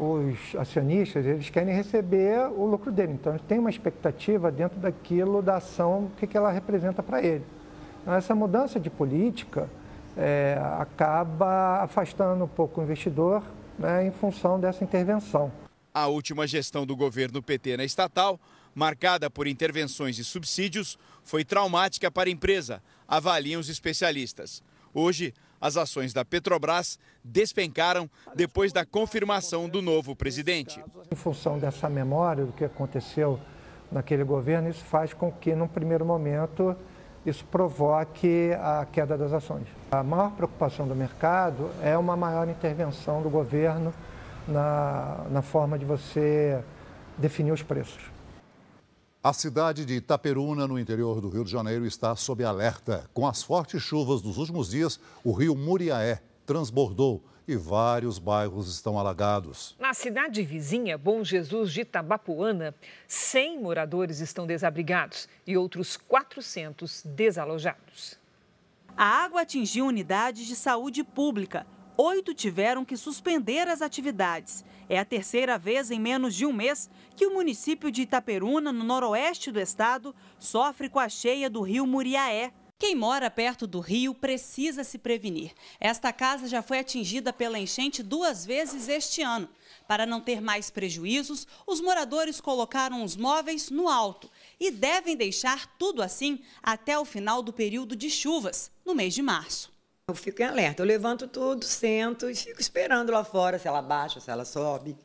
os acionistas eles querem receber o lucro dele, então tem uma expectativa dentro daquilo da ação que ela representa para ele. Então, essa mudança de política é, acaba afastando um pouco o investidor né, em função dessa intervenção.
A última gestão do governo PT na estatal, marcada por intervenções e subsídios, foi traumática para a empresa, avaliam os especialistas. Hoje, as ações da Petrobras despencaram depois da confirmação do novo presidente.
Em função dessa memória do que aconteceu naquele governo, isso faz com que, num primeiro momento, isso provoque a queda das ações. A maior preocupação do mercado é uma maior intervenção do governo na, na forma de você definir os preços.
A cidade de Itaperuna, no interior do Rio de Janeiro, está sob alerta. Com as fortes chuvas dos últimos dias, o rio Muriaé transbordou e vários bairros estão alagados.
Na cidade vizinha, Bom Jesus de Itabapuana, 100 moradores estão desabrigados e outros 400 desalojados.
A água atingiu unidades de saúde pública oito tiveram que suspender as atividades. É a terceira vez em menos de um mês que o município de Itaperuna, no noroeste do estado, sofre com a cheia do rio Muriaé. Quem mora perto do rio precisa se prevenir. Esta casa já foi atingida pela enchente duas vezes este ano. Para não ter mais prejuízos, os moradores colocaram os móveis no alto e devem deixar tudo assim até o final do período de chuvas, no mês de março.
Eu fico em alerta. Eu levanto tudo, sento e fico esperando lá fora se ela baixa, se ela sobe.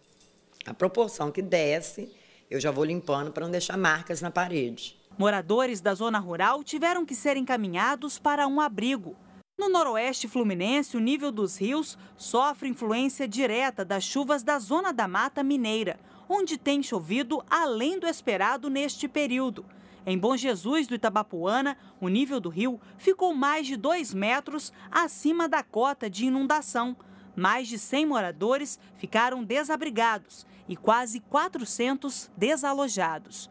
A proporção que desce, eu já vou limpando para não deixar marcas na parede.
Moradores da zona rural tiveram que ser encaminhados para um abrigo. No noroeste fluminense, o nível dos rios sofre influência direta das chuvas da zona da Mata Mineira, onde tem chovido além do esperado neste período. Em Bom Jesus do Itabapuana, o nível do rio ficou mais de 2 metros acima da cota de inundação. Mais de 100 moradores ficaram desabrigados e quase 400 desalojados.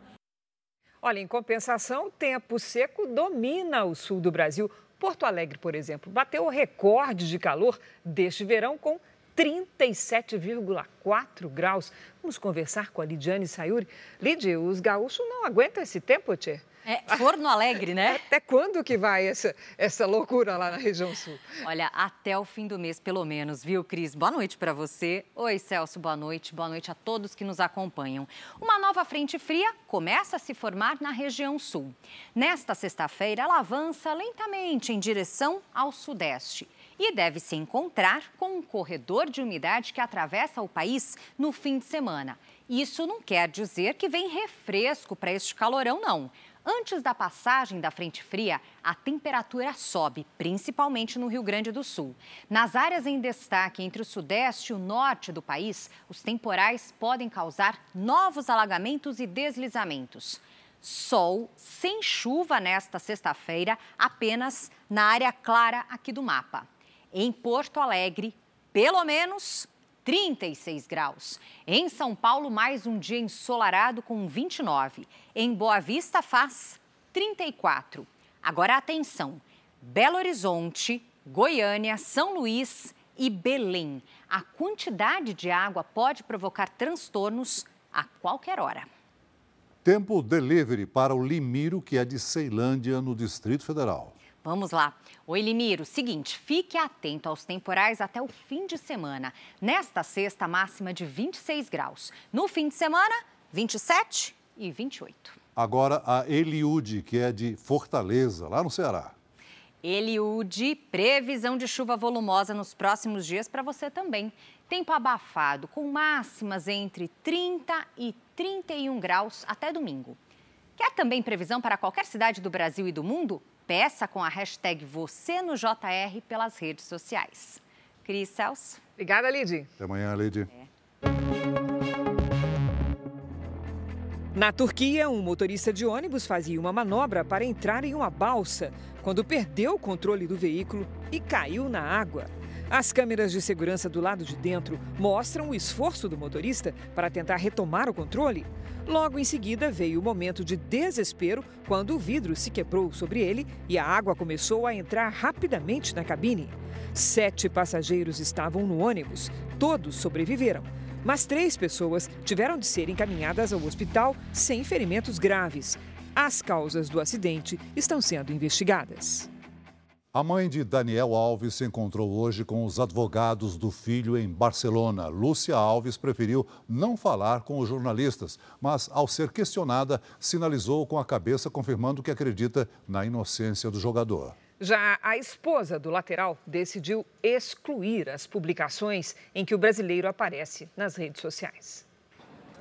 Olha, em compensação, o tempo seco domina o sul do Brasil. Porto Alegre, por exemplo, bateu o recorde de calor deste verão com 37,4 graus. Vamos conversar com a Lidiane Sayuri. Lidia, os gaúchos não aguentam esse tempo, Tchê?
É, forno alegre, né?
Até quando que vai essa, essa loucura lá na região sul?
Olha, até o fim do mês, pelo menos, viu, Cris? Boa noite para você. Oi, Celso, boa noite. Boa noite a todos que nos acompanham. Uma nova frente fria começa a se formar na região sul. Nesta sexta-feira, ela avança lentamente em direção ao sudeste e deve se encontrar com um corredor de umidade que atravessa o país no fim de semana. Isso não quer dizer que vem refresco para este calorão, não. Antes da passagem da frente fria, a temperatura sobe, principalmente no Rio Grande do Sul. Nas áreas em destaque entre o sudeste e o norte do país, os temporais podem causar novos alagamentos e deslizamentos. Sol sem chuva nesta sexta-feira, apenas na área clara aqui do mapa. Em Porto Alegre, pelo menos 36 graus. Em São Paulo, mais um dia ensolarado com 29. Em Boa Vista, faz 34. Agora atenção: Belo Horizonte, Goiânia, São Luís e Belém. A quantidade de água pode provocar transtornos a qualquer hora.
Tempo delivery para o Limiro, que é de Ceilândia, no Distrito Federal.
Vamos lá. Oi, Limiro. Seguinte, fique atento aos temporais até o fim de semana. Nesta sexta, máxima de 26 graus. No fim de semana, 27 e 28.
Agora a Eliude, que é de Fortaleza, lá no Ceará.
Eliude, previsão de chuva volumosa nos próximos dias para você também. Tempo abafado, com máximas entre 30 e 31 graus até domingo. Quer também previsão para qualquer cidade do Brasil e do mundo? Peça com a hashtag você no JR pelas redes sociais. Cris Celso.
Obrigada, Lid.
Até amanhã, Lid. É.
Na Turquia, um motorista de ônibus fazia uma manobra para entrar em uma balsa quando perdeu o controle do veículo e caiu na água. As câmeras de segurança do lado de dentro mostram o esforço do motorista para tentar retomar o controle. Logo em seguida veio o momento de desespero quando o vidro se quebrou sobre ele e a água começou a entrar rapidamente na cabine. Sete passageiros estavam no ônibus, todos sobreviveram. Mas três pessoas tiveram de ser encaminhadas ao hospital sem ferimentos graves. As causas do acidente estão sendo investigadas.
A mãe de Daniel Alves se encontrou hoje com os advogados do filho em Barcelona. Lúcia Alves preferiu não falar com os jornalistas, mas, ao ser questionada, sinalizou com a cabeça, confirmando que acredita na inocência do jogador.
Já a esposa do lateral decidiu excluir as publicações em que o brasileiro aparece nas redes sociais.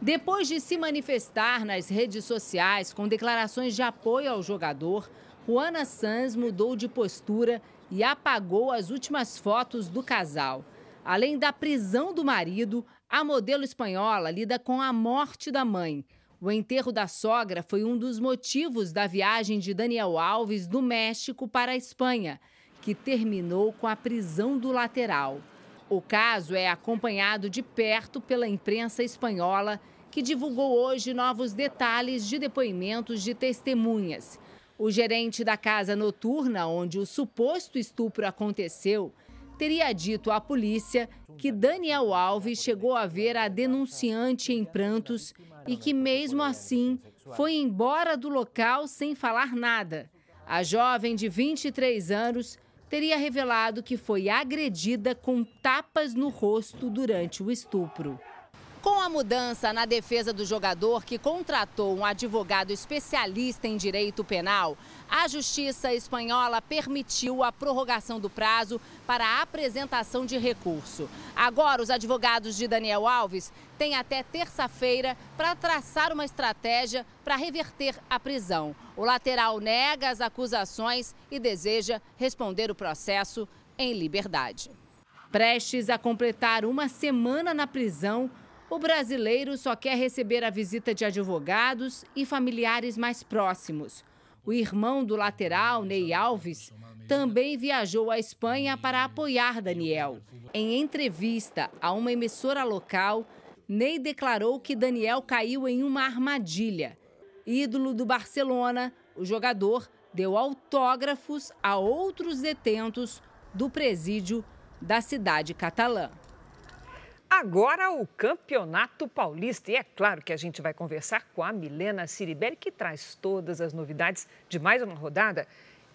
Depois de se manifestar nas redes sociais com declarações de apoio ao jogador, Juana Sanz mudou de postura e apagou as últimas fotos do casal. Além da prisão do marido, a modelo espanhola lida com a morte da mãe. O enterro da sogra foi um dos motivos da viagem de Daniel Alves do México para a Espanha, que terminou com a prisão do lateral. O caso é acompanhado de perto pela imprensa espanhola, que divulgou hoje novos detalhes de depoimentos de testemunhas. O gerente da casa noturna onde o suposto estupro aconteceu teria dito à polícia que Daniel Alves chegou a ver a denunciante em prantos e que, mesmo assim, foi embora do local sem falar nada. A jovem de 23 anos teria revelado que foi agredida com tapas no rosto durante o estupro. Com a mudança na defesa do jogador, que contratou um advogado especialista em direito penal, a Justiça Espanhola permitiu a prorrogação do prazo para a apresentação de recurso. Agora, os advogados de Daniel Alves têm até terça-feira para traçar uma estratégia para reverter a prisão. O lateral nega as acusações e deseja responder o processo em liberdade. Prestes a completar uma semana na prisão, O brasileiro só quer receber a visita de advogados e familiares mais próximos. O irmão do lateral, Ney Alves, também viajou à Espanha para apoiar Daniel. Em entrevista a uma emissora local, Ney declarou que Daniel caiu em uma armadilha. Ídolo do Barcelona, o jogador deu autógrafos a outros detentos do presídio da cidade catalã.
Agora o Campeonato Paulista. E é claro que a gente vai conversar com a Milena Ciribelli, que traz todas as novidades de mais uma rodada.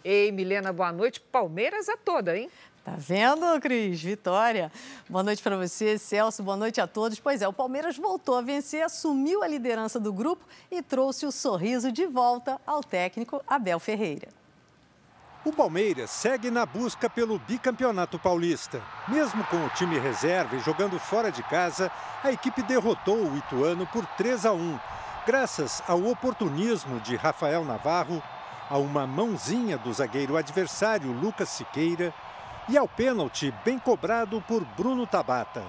Ei, Milena, boa noite. Palmeiras a toda, hein?
Tá vendo, Cris? Vitória. Boa noite para você, Celso. Boa noite a todos. Pois é, o Palmeiras voltou a vencer, assumiu a liderança do grupo e trouxe o sorriso de volta ao técnico Abel Ferreira.
O Palmeiras segue na busca pelo bicampeonato paulista. Mesmo com o time reserva e jogando fora de casa, a equipe derrotou o Ituano por 3 a 1, graças ao oportunismo de Rafael Navarro, a uma mãozinha do zagueiro adversário Lucas Siqueira e ao pênalti bem cobrado por Bruno Tabata.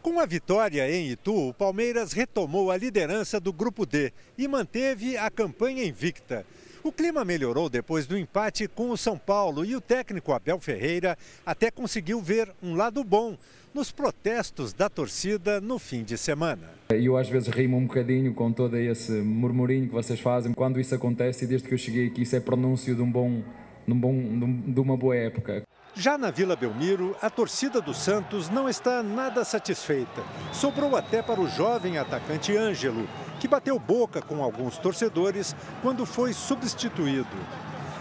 Com a vitória em Itu, o Palmeiras retomou a liderança do Grupo D e manteve a campanha invicta. O clima melhorou depois do empate com o São Paulo e o técnico Abel Ferreira até conseguiu ver um lado bom nos protestos da torcida no fim de semana.
Eu às vezes rimo um bocadinho com todo esse murmurinho que vocês fazem quando isso acontece e desde que eu cheguei aqui isso é pronúncio de, um bom, de, um bom, de uma boa época.
Já na Vila Belmiro, a torcida do Santos não está nada satisfeita. Sobrou até para o jovem atacante Ângelo, que bateu boca com alguns torcedores quando foi substituído.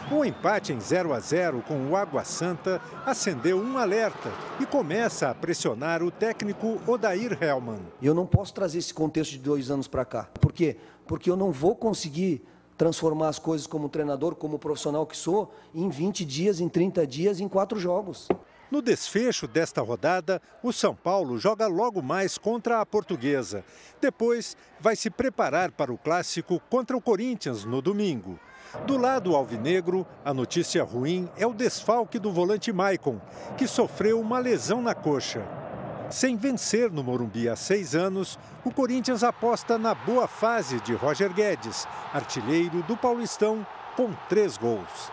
O empate em 0 a 0 com o Água Santa acendeu um alerta e começa a pressionar o técnico Odair Hellman.
Eu não posso trazer esse contexto de dois anos para cá. Por quê? Porque eu não vou conseguir transformar as coisas como treinador, como profissional que sou, em 20 dias, em 30 dias, em quatro jogos.
No desfecho desta rodada, o São Paulo joga logo mais contra a Portuguesa. Depois, vai se preparar para o clássico contra o Corinthians no domingo. Do lado alvinegro, a notícia ruim é o desfalque do volante Maicon, que sofreu uma lesão na coxa. Sem vencer no Morumbi há seis anos, o Corinthians aposta na boa fase de Roger Guedes, artilheiro do Paulistão, com três gols.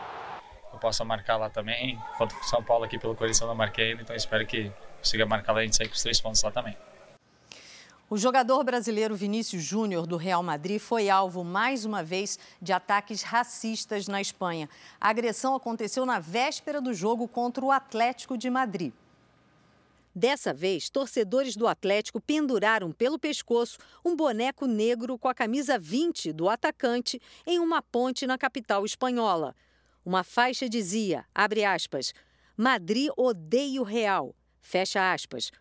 Eu posso marcar lá também, enquanto São Paulo aqui pelo Corinthians eu não marquei, então espero que consiga marcar lá e a gente sair com os três pontos lá também.
O jogador brasileiro Vinícius Júnior, do Real Madrid, foi alvo mais uma vez de ataques racistas na Espanha. A agressão aconteceu na véspera do jogo contra o Atlético de Madrid. Dessa vez, torcedores do Atlético penduraram pelo pescoço um boneco negro com a camisa 20 do atacante em uma ponte na capital espanhola. Uma faixa dizia, abre aspas, Madrid odeia o Real, fecha aspas.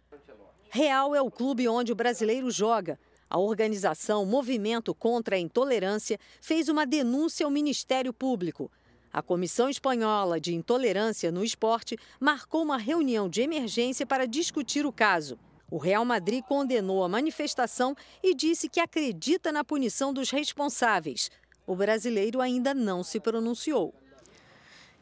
Real é o clube onde o brasileiro joga. A organização Movimento contra a Intolerância fez uma denúncia ao Ministério Público. A Comissão Espanhola de Intolerância no Esporte marcou uma reunião de emergência para discutir o caso. O Real Madrid condenou a manifestação e disse que acredita na punição dos responsáveis. O brasileiro ainda não se pronunciou.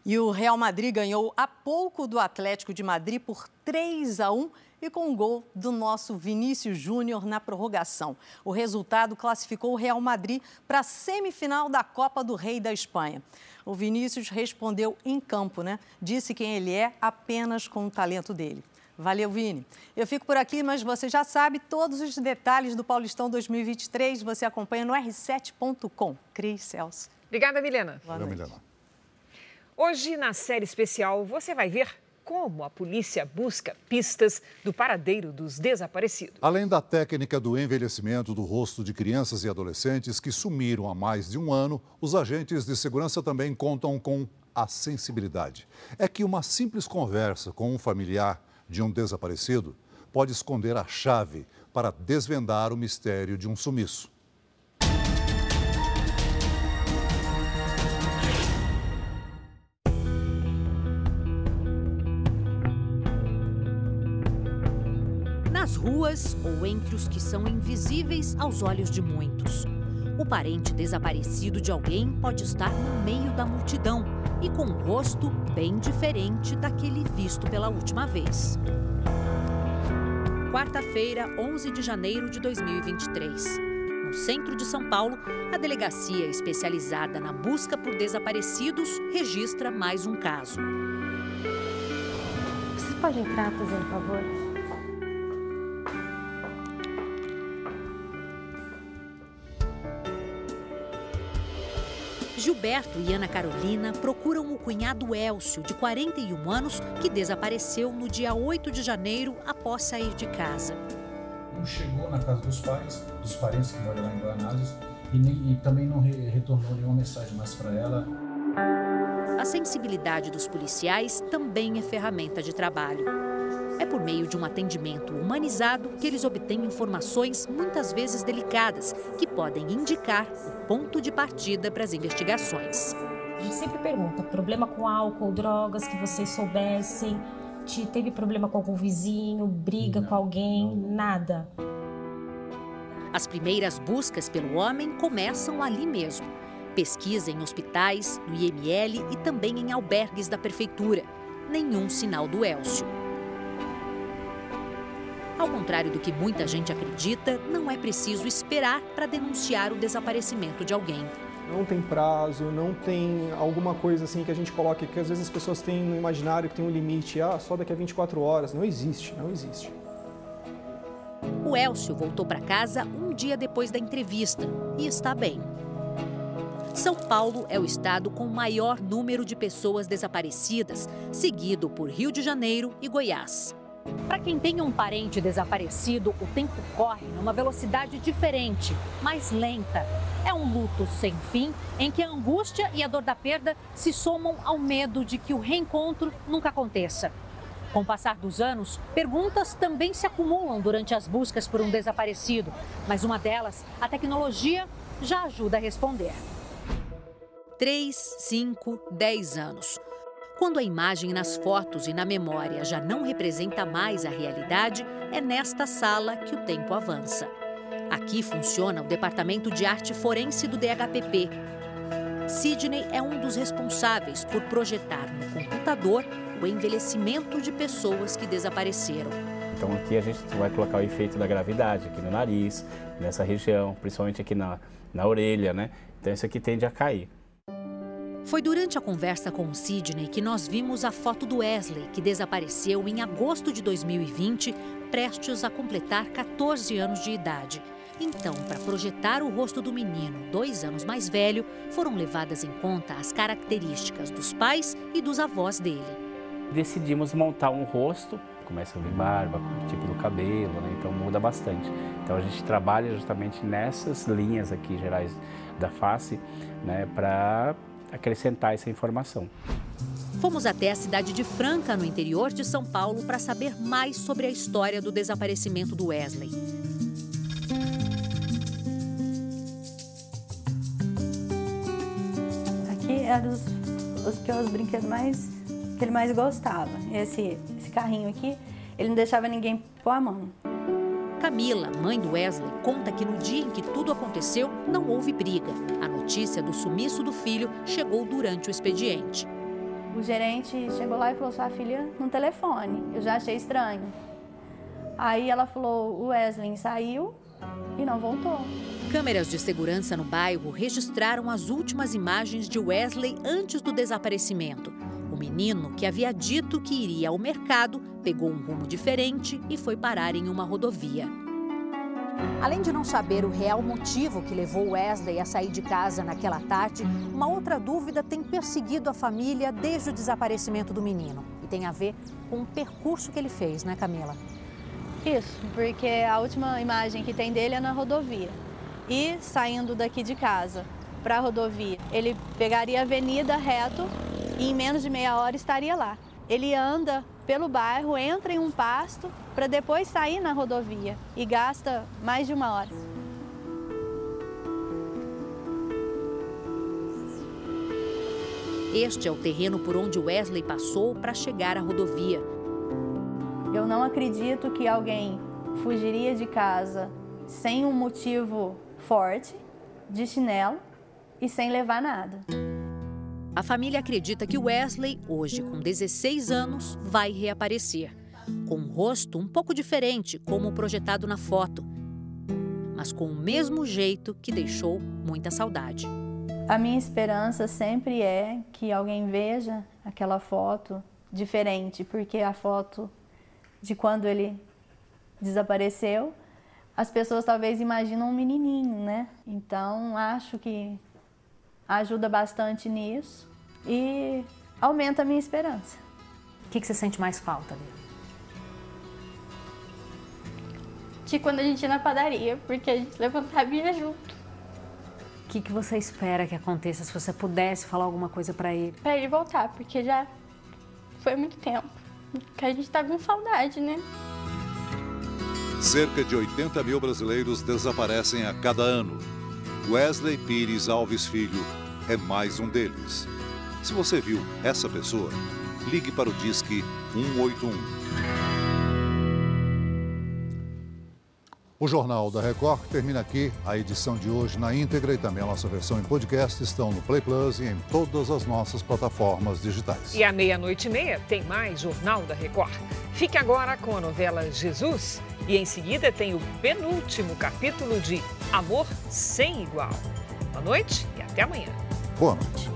E o Real Madrid ganhou há pouco do Atlético de Madrid por 3 a 1 e com um gol do nosso Vinícius Júnior na prorrogação. O resultado classificou o Real Madrid para a semifinal da Copa do Rei da Espanha. O Vinícius respondeu em campo, né? Disse quem ele é apenas com o talento dele. Valeu, Vini. Eu fico por aqui, mas você já sabe todos os detalhes do Paulistão 2023. Você acompanha no r7.com. Cris Celso.
Obrigada, Milena.
Boa noite. Milena.
Hoje, na série especial, você vai ver como a polícia busca pistas do paradeiro dos desaparecidos.
Além da técnica do envelhecimento do rosto de crianças e adolescentes que sumiram há mais de um ano, os agentes de segurança também contam com a sensibilidade. É que uma simples conversa com um familiar de um desaparecido pode esconder a chave para desvendar o mistério de um sumiço.
Nas ruas ou entre os que são invisíveis aos olhos de muitos. O parente desaparecido de alguém pode estar no meio da multidão e com um rosto bem diferente daquele visto pela última vez. quarta-feira, 11 de janeiro de 2023. No centro de São Paulo, a delegacia especializada na busca por desaparecidos registra mais um caso.
Você pode entrar, fazendo favor?
Gilberto e Ana Carolina procuram o cunhado Elcio, de 41 anos, que desapareceu no dia 8 de janeiro após sair de casa.
Não chegou na casa dos pais, dos parentes que moram lá em Guanazes, e, nem, e também não re retornou nenhuma mensagem mais para ela.
A sensibilidade dos policiais também é ferramenta de trabalho. É por meio de um atendimento humanizado que eles obtêm informações muitas vezes delicadas, que podem indicar o ponto de partida para as investigações.
A gente sempre pergunta: problema com álcool, drogas que vocês soubessem? Te teve problema com algum vizinho, briga não, com alguém? Não. Nada.
As primeiras buscas pelo homem começam ali mesmo. Pesquisa em hospitais, no IML e também em albergues da prefeitura. Nenhum sinal do Elcio. Ao contrário do que muita gente acredita, não é preciso esperar para denunciar o desaparecimento de alguém.
Não tem prazo, não tem alguma coisa assim que a gente coloque, que às vezes as pessoas têm no imaginário que tem um limite, ah, só daqui a 24 horas. Não existe, não existe.
O Elcio voltou para casa um dia depois da entrevista e está bem. São Paulo é o estado com maior número de pessoas desaparecidas, seguido por Rio de Janeiro e Goiás. Para quem tem um parente desaparecido, o tempo corre numa velocidade diferente, mais lenta. É um luto sem fim, em que a angústia e a dor da perda se somam ao medo de que o reencontro nunca aconteça. Com o passar dos anos, perguntas também se acumulam durante as buscas por um desaparecido, mas uma delas, a tecnologia, já ajuda a responder. 3, 5, 10 anos. Quando a imagem nas fotos e na memória já não representa mais a realidade, é nesta sala que o tempo avança. Aqui funciona o Departamento de Arte Forense do DHPP. Sidney é um dos responsáveis por projetar no computador o envelhecimento de pessoas que desapareceram.
Então aqui a gente vai colocar o efeito da gravidade aqui no nariz, nessa região, principalmente aqui na, na orelha, né? Então isso aqui tende a cair.
Foi durante a conversa com Sidney que nós vimos a foto do Wesley, que desapareceu em agosto de 2020, prestes a completar 14 anos de idade. Então, para projetar o rosto do menino, dois anos mais velho, foram levadas em conta as características dos pais e dos avós dele.
Decidimos montar um rosto, começa a vir barba, o tipo do cabelo, né? então muda bastante. Então a gente trabalha justamente nessas linhas aqui gerais da face, né, para acrescentar essa informação.
Fomos até a cidade de Franca, no interior de São Paulo, para saber mais sobre a história do desaparecimento do Wesley.
Aqui era os, os, que os brinquedos mais que ele mais gostava. Esse, esse carrinho aqui, ele não deixava ninguém pôr a mão.
Camila, mãe do Wesley, conta que no dia em que tudo aconteceu, não houve briga. A notícia do sumiço do filho chegou durante o expediente.
O gerente chegou lá e falou: Sua filha no telefone. Eu já achei estranho. Aí ela falou: O Wesley saiu e não voltou.
Câmeras de segurança no bairro registraram as últimas imagens de Wesley antes do desaparecimento. O menino, que havia dito que iria ao mercado, pegou um rumo diferente e foi parar em uma rodovia. Além de não saber o real motivo que levou Wesley a sair de casa naquela tarde, uma outra dúvida tem perseguido a família desde o desaparecimento do menino. E tem a ver com o percurso que ele fez, né, Camila?
Isso, porque a última imagem que tem dele é na rodovia. E saindo daqui de casa para a rodovia, ele pegaria a avenida reto e em menos de meia hora estaria lá. Ele anda pelo bairro, entra em um pasto para depois sair na rodovia e gasta mais de uma hora.
Este é o terreno por onde Wesley passou para chegar à rodovia.
Eu não acredito que alguém fugiria de casa sem um motivo forte, de chinelo e sem levar nada.
A família acredita que Wesley, hoje com 16 anos, vai reaparecer. com um rosto um pouco diferente, como projetado na foto, mas com o mesmo jeito que deixou muita saudade.
A minha esperança sempre é que alguém veja aquela foto diferente, porque a foto de quando ele desapareceu, as pessoas talvez imaginam um menininho, né? Então acho que ajuda bastante nisso e aumenta a minha esperança.
O que, que você sente mais falta, Lívia?
De quando a gente ia na padaria, porque a gente levantava e ia junto.
O que, que você espera que aconteça se você pudesse falar alguma coisa para ele?
Para ele voltar, porque já foi muito tempo que a gente tá com saudade, né?
Cerca de 80 mil brasileiros desaparecem a cada ano. Wesley Pires Alves Filho é mais um deles. Se você viu essa pessoa, ligue para o Disque 181. O Jornal da Record termina aqui. A edição de hoje na íntegra e também a nossa versão em podcast estão no Play Plus e em todas as nossas plataformas digitais.
E à meia-noite e meia tem mais Jornal da Record. Fique agora com a novela Jesus e em seguida tem o penúltimo capítulo de Amor Sem Igual. Boa noite e até amanhã.
Boa noite.